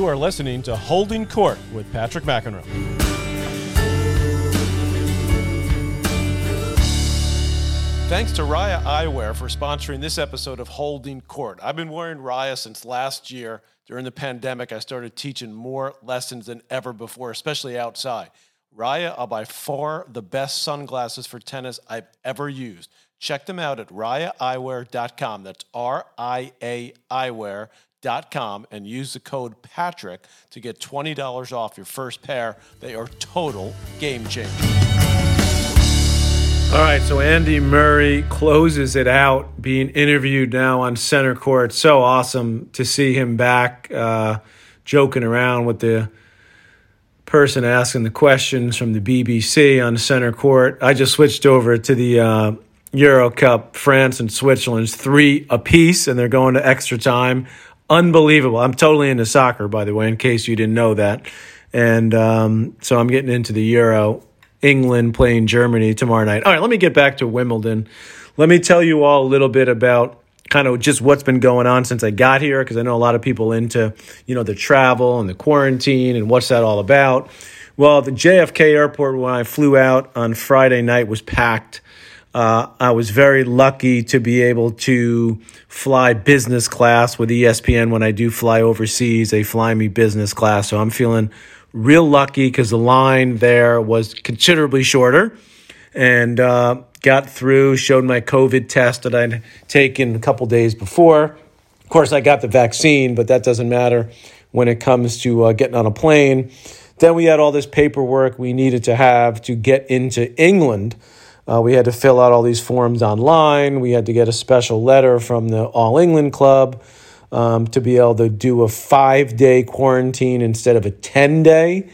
You are listening to Holding Court with Patrick McEnroe. Thanks to Ria Eyewear for sponsoring this episode of Holding Court. I've been wearing Ria since last year. During the pandemic, I started teaching more lessons than ever before, especially outside. Ria are by far the best sunglasses for tennis I've ever used. Check them out at riaeyewear.com. That's R I A eyewear.com and use the code Patrick to get $20 off your first pair. They are total game changers. All right, so Andy Murray closes it out, being interviewed now on center court. So awesome to see him back, uh, joking around with the person asking the questions from the BBC on center court. I just switched over to the uh, Euro Cup. France and Switzerland's three apiece, and they're going to extra time. Unbelievable. I'm totally into soccer, by the way, in case you didn't know that. And um, so I'm getting into the Euro England playing Germany tomorrow night. All right, let me get back to Wimbledon. Let me tell you all a little bit about kind of just what's been going on since I got here because I know a lot of people into, you know, the travel and the quarantine and what's that all about. Well, the JFK airport when I flew out on Friday night was packed. Uh, I was very lucky to be able to fly business class with ESPN when I do fly overseas. They fly me business class, so I'm feeling real lucky because the line there was considerably shorter and uh, got through, showed my COVID test that I'd taken a couple days before. Of course, I got the vaccine, but that doesn't matter when it comes to uh, getting on a plane. Then we had all this paperwork we needed to have to get into England. Uh, we had to fill out all these forms online. We had to get a special letter from the All England Club um, to be able to do a five day quarantine instead of a 10 day.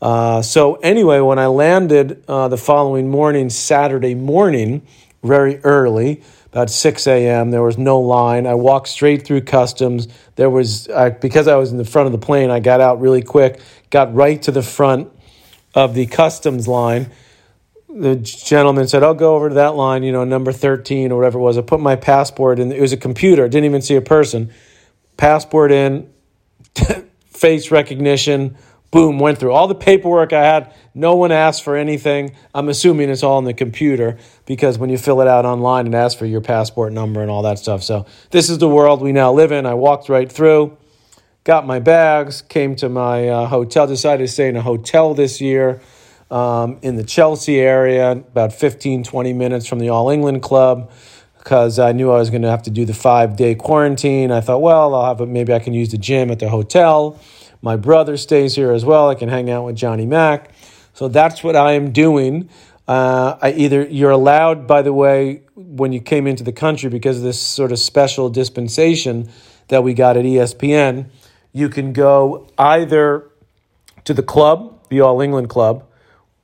Uh, so, anyway, when I landed uh, the following morning, Saturday morning, very early, about 6 a.m., there was no line. I walked straight through customs. There was, uh, because I was in the front of the plane, I got out really quick, got right to the front of the customs line. The gentleman said, I'll go over to that line, you know, number 13 or whatever it was. I put my passport in. It was a computer, didn't even see a person passport in, face recognition, boom, went through all the paperwork I had. No one asked for anything. I'm assuming it's all in the computer because when you fill it out online, it asks for your passport number and all that stuff. So this is the world we now live in. I walked right through, got my bags, came to my uh, hotel, decided to stay in a hotel this year. Um, in the Chelsea area, about 15, 20 minutes from the All England Club because I knew I was going to have to do the five day quarantine. I thought, well, I'll have a, maybe I can use the gym at the hotel. My brother stays here as well. I can hang out with Johnny Mack. So that's what I am doing. Uh, I either you're allowed, by the way, when you came into the country because of this sort of special dispensation that we got at ESPN, you can go either to the club, the All England Club,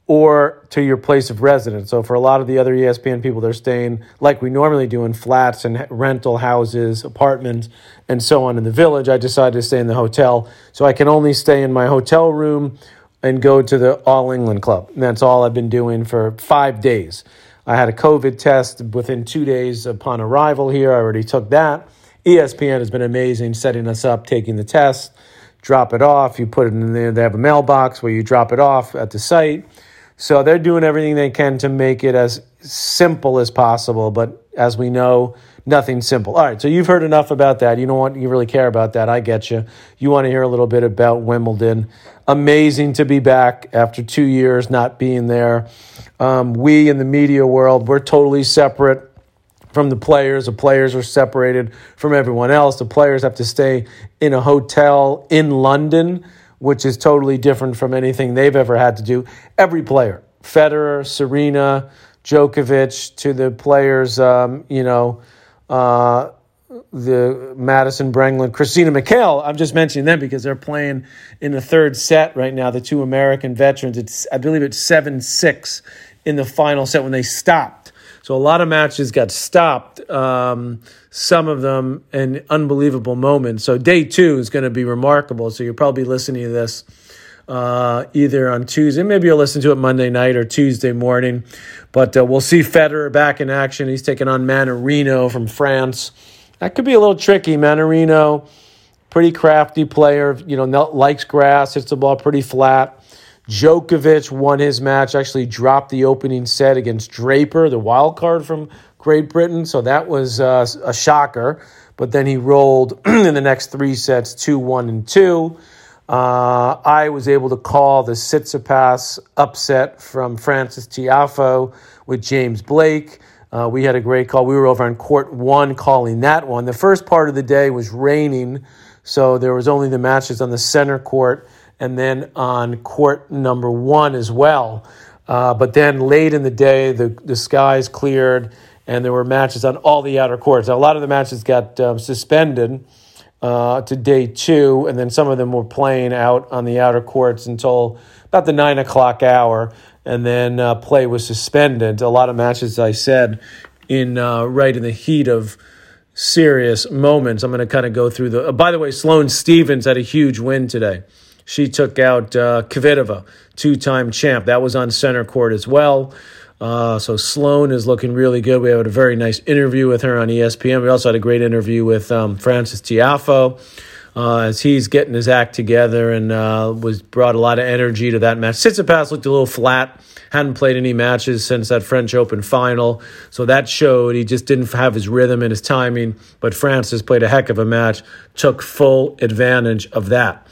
or to your place of residence. So for a lot of the other ESPN people, they're staying like we normally do in flats and rental houses, apartments, and so on in the village. I decided to stay in the hotel. So I can only stay in my hotel room and go to the All England Club. And that's all I've been doing for five days. I had a COVID test within two days upon arrival here. I already took that. ESPN has been amazing setting us up, taking the test, drop it off. You put it in there. They have a mailbox where you drop it off at the site so they're doing everything they can to make it as simple as possible. But as we know, nothing simple. All right, so you've heard enough about that. You don't want you really care about that. I get you. You want to hear a little bit about Wimbledon. Amazing to be back after two years not being there. Um, we in the media world, we're totally separate from the players. The players are separated from everyone else. The players have to stay in a hotel in London which is totally different from anything they've ever had to do. Every player, Federer, Serena, Djokovic, to the players, um, you know, uh, the Madison Brengle and, Christina McHale. I'm just mentioning them because they're playing in the third set right now. The two American veterans. It's I believe it's seven six in the final set when they stopped. So a lot of matches got stopped. Um, some of them in unbelievable moments. So day two is going to be remarkable. So you're probably listening to this uh, either on Tuesday. Maybe you'll listen to it Monday night or Tuesday morning. But uh, we'll see Federer back in action. He's taking on Mannarino from France. That could be a little tricky. Mannarino pretty crafty player. You know, likes grass, hits the ball pretty flat. Djokovic won his match, actually dropped the opening set against Draper, the wild card from Great Britain. So that was uh, a shocker. But then he rolled in the next three sets 2 1 and 2. Uh, I was able to call the Tsitsipas upset from Frances Tiafoe with James Blake. Uh, we had a great call. We were over on court one calling that one. The first part of the day was raining, so there was only the matches on the center court and then on court number one as well. Uh, but then late in the day, the, the skies cleared and there were matches on all the outer courts. Now, a lot of the matches got um, suspended uh, to day two, and then some of them were playing out on the outer courts until about the nine o'clock hour, and then uh, play was suspended. A lot of matches, I said, in uh, right in the heat of serious moments. I'm going to kind of go through the. Uh, by the way, Sloane Stevens had a huge win today. She took out uh, Kvitova, two-time champ. That was on center court as well. Uh, so Sloane is looking really good. We had a very nice interview with her on ESPN. We also had a great interview with um, Frances Tiafoe uh, as he's getting his act together and uh, was brought a lot of energy to that match. Tsitsipas looked a little flat. Hadn't played any matches since that French Open final, so that showed he just didn't have his rhythm and his timing. But Frances played a heck of a match, took full advantage of that.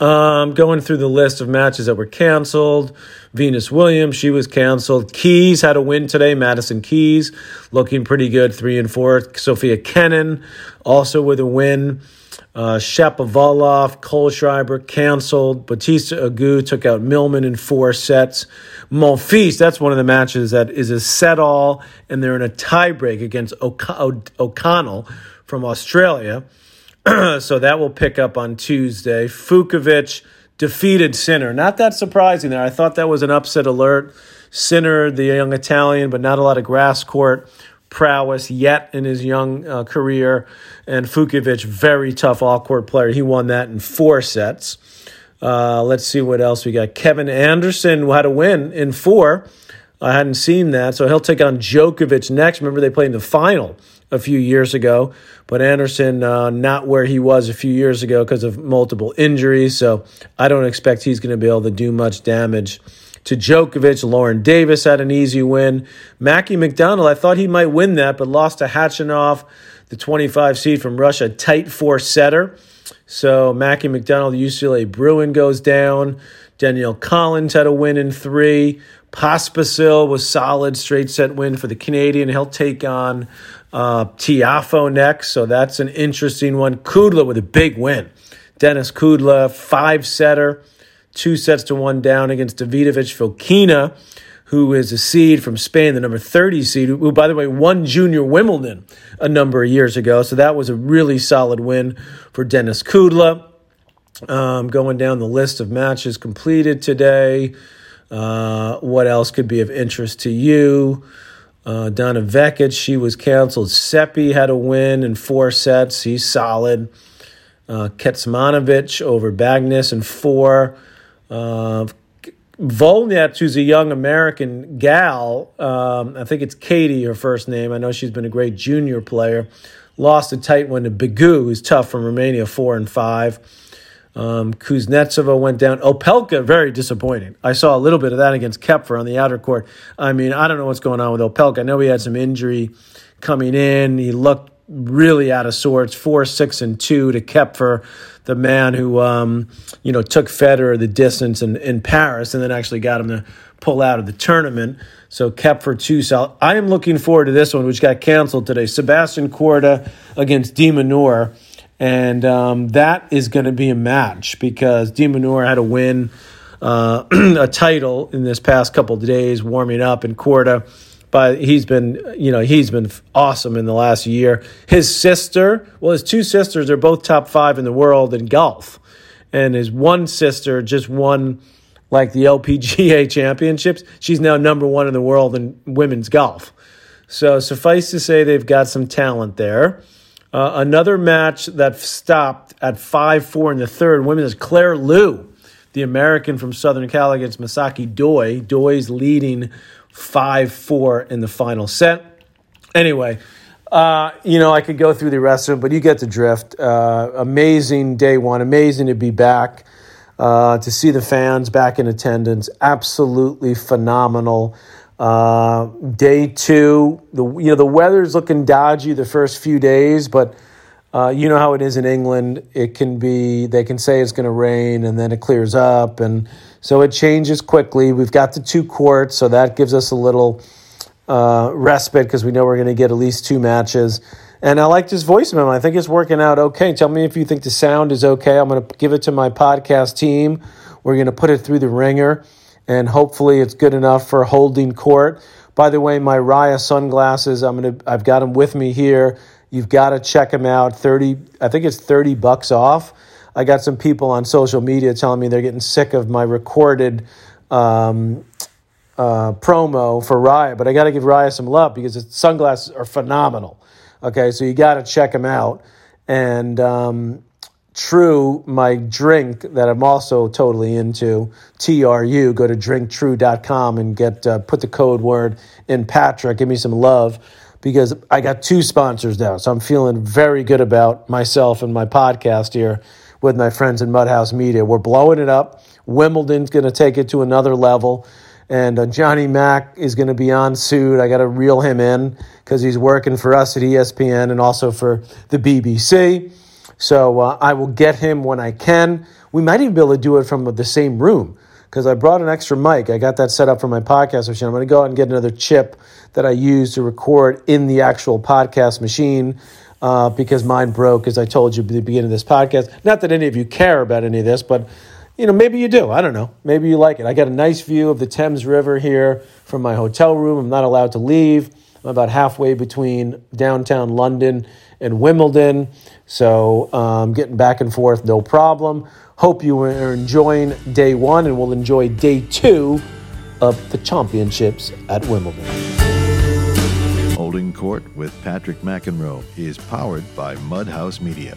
Um, going through the list of matches that were canceled. Venus Williams, she was canceled. Keys had a win today. Madison Keys looking pretty good, three and four. Sofia Kenin also with a win. Uh, Shapovalov, Kohlschreiber canceled. Bautista Agut took out Millman in four sets. Monfils, that's one of the matches that is a set all, and they're in a tiebreak against O'Connell from Australia. so that will pick up on Tuesday. Fucsovics defeated Sinner. Not that surprising there. I thought that was an upset alert. Sinner, the young Italian, but not a lot of grass court prowess yet in his young uh, career. And Fucsovics, very tough all court player. He won that in four sets. Uh, let's see what else we got. Kevin Anderson had a win in four. I hadn't seen that, so he'll take on Djokovic next. Remember, they played in the final a few years ago. But Anderson, uh, not where he was a few years ago because of multiple injuries. So I don't expect he's going to be able to do much damage to Djokovic. Lauren Davis had an easy win. Mackie McDonald, I thought he might win that, but lost to Khachanov, the 25 seed from Russia, tight four setter. So Mackie McDonald, UCLA Bruin goes down. Danielle Collins had a win in three. Pospisil was solid, straight set win for the Canadian. He'll take on uh, Tiafoe next, so that's an interesting one. Kudla with a big win. Denis Kudla, five setter, two sets to one down against Davidovich Fokina, who is a seed from Spain, the number 30 seed, who, by the way, won Junior Wimbledon a number of years ago. So that was a really solid win for Denis Kudla. Um, going down the list of matches completed today. Uh, what else could be of interest to you? Uh, Donna Vekic, she was canceled. Seppi had a win in four sets. He's solid. Uh, Kecmanovic over Bagnis in four. Uh, Volynets, who's a young American gal, um, I think it's Katie, her first name. I know she's been a great junior player. Lost a tight one to Begu, who's tough from Romania, four and five. Um, Kuznetsova went down. Opelka, very disappointing. I saw a little bit of that against Koepfer on the outer court. I mean, I don't know what's going on with Opelka. I know he had some injury coming in. He looked really out of sorts. Four, six, and two to Koepfer, the man who um, you know took Federer the distance in, in Paris and then actually got him to pull out of the tournament. So Koepfer two. So I am looking forward to this one, which got canceled today. Sebastian Korda against De Minaur. And um, that is going to be a match because De Minaur had a win uh, a title in this past couple of days, warming up in Korda. But he's been, you know, he's been awesome in the last year. His sister, well, his two sisters are both top five in the world in golf, and his one sister just won like the LPGA championships. She's now number one in the world in women's golf. So suffice to say, they've got some talent there. Uh, another match that stopped at 5 4 in the third, women is Claire Liu, the American from Southern Cal against Misaki Doi. Doi's leading 5 4 in the final set. Anyway, Uh, you know, I could go through the rest of them, but you get the drift. Uh, amazing day one. Amazing to be back, uh, to see the fans back in attendance. Absolutely phenomenal. Uh, day two, the you know the weather's looking dodgy the first few days, but uh, you know how it is in England. It can be they can say it's going to rain and then it clears up, and so it changes quickly. We've got the two courts, so that gives us a little uh, respite because we know we're going to get at least two matches. And I like this voice memo. I think it's working out okay. Tell me if you think the sound is okay. I'm going to give it to my podcast team. We're going to put it through the ringer and hopefully it's good enough for holding court. By the way, my Ria sunglasses, I'm gonna, I've got them with me here. You've got to check them out. Thirty, I think it's thirty bucks off. I got some people on social media telling me they're getting sick of my recorded um, uh, promo for Ria, but I got to give Ria some love because the sunglasses are phenomenal. Okay, so you got to check them out. And um, True, my drink that I'm also totally into, TRU, go to drinktrue.com and get uh, put the code word in Patrick. Give me some love because I got two sponsors now. So I'm feeling very good about myself and my podcast here with my friends in Mudhouse Media. We're blowing it up. Wimbledon's going to take it to another level. And uh, Johnny Mack is going to be on soon. I got to reel him in because he's working for us at ESPN and also for the BBC. So uh, I will get him when I can. We might even be able to do it from the same room because I brought an extra mic. I got that set up for my podcast machine. I'm going to go out and get another chip that I use to record in the actual podcast machine uh, because mine broke, as I told you at the beginning of this podcast. Not that any of you care about any of this, but you know, maybe you do. I don't know. Maybe you like it. I got a nice view of the Thames River here from my hotel room. I'm not allowed to leave. I'm about halfway between downtown London and Wimbledon. So um, getting back and forth, no problem. Hope you are enjoying day one and will enjoy day two of the championships at Wimbledon. Holding Court with Patrick McEnroe is powered by Mudhouse Media.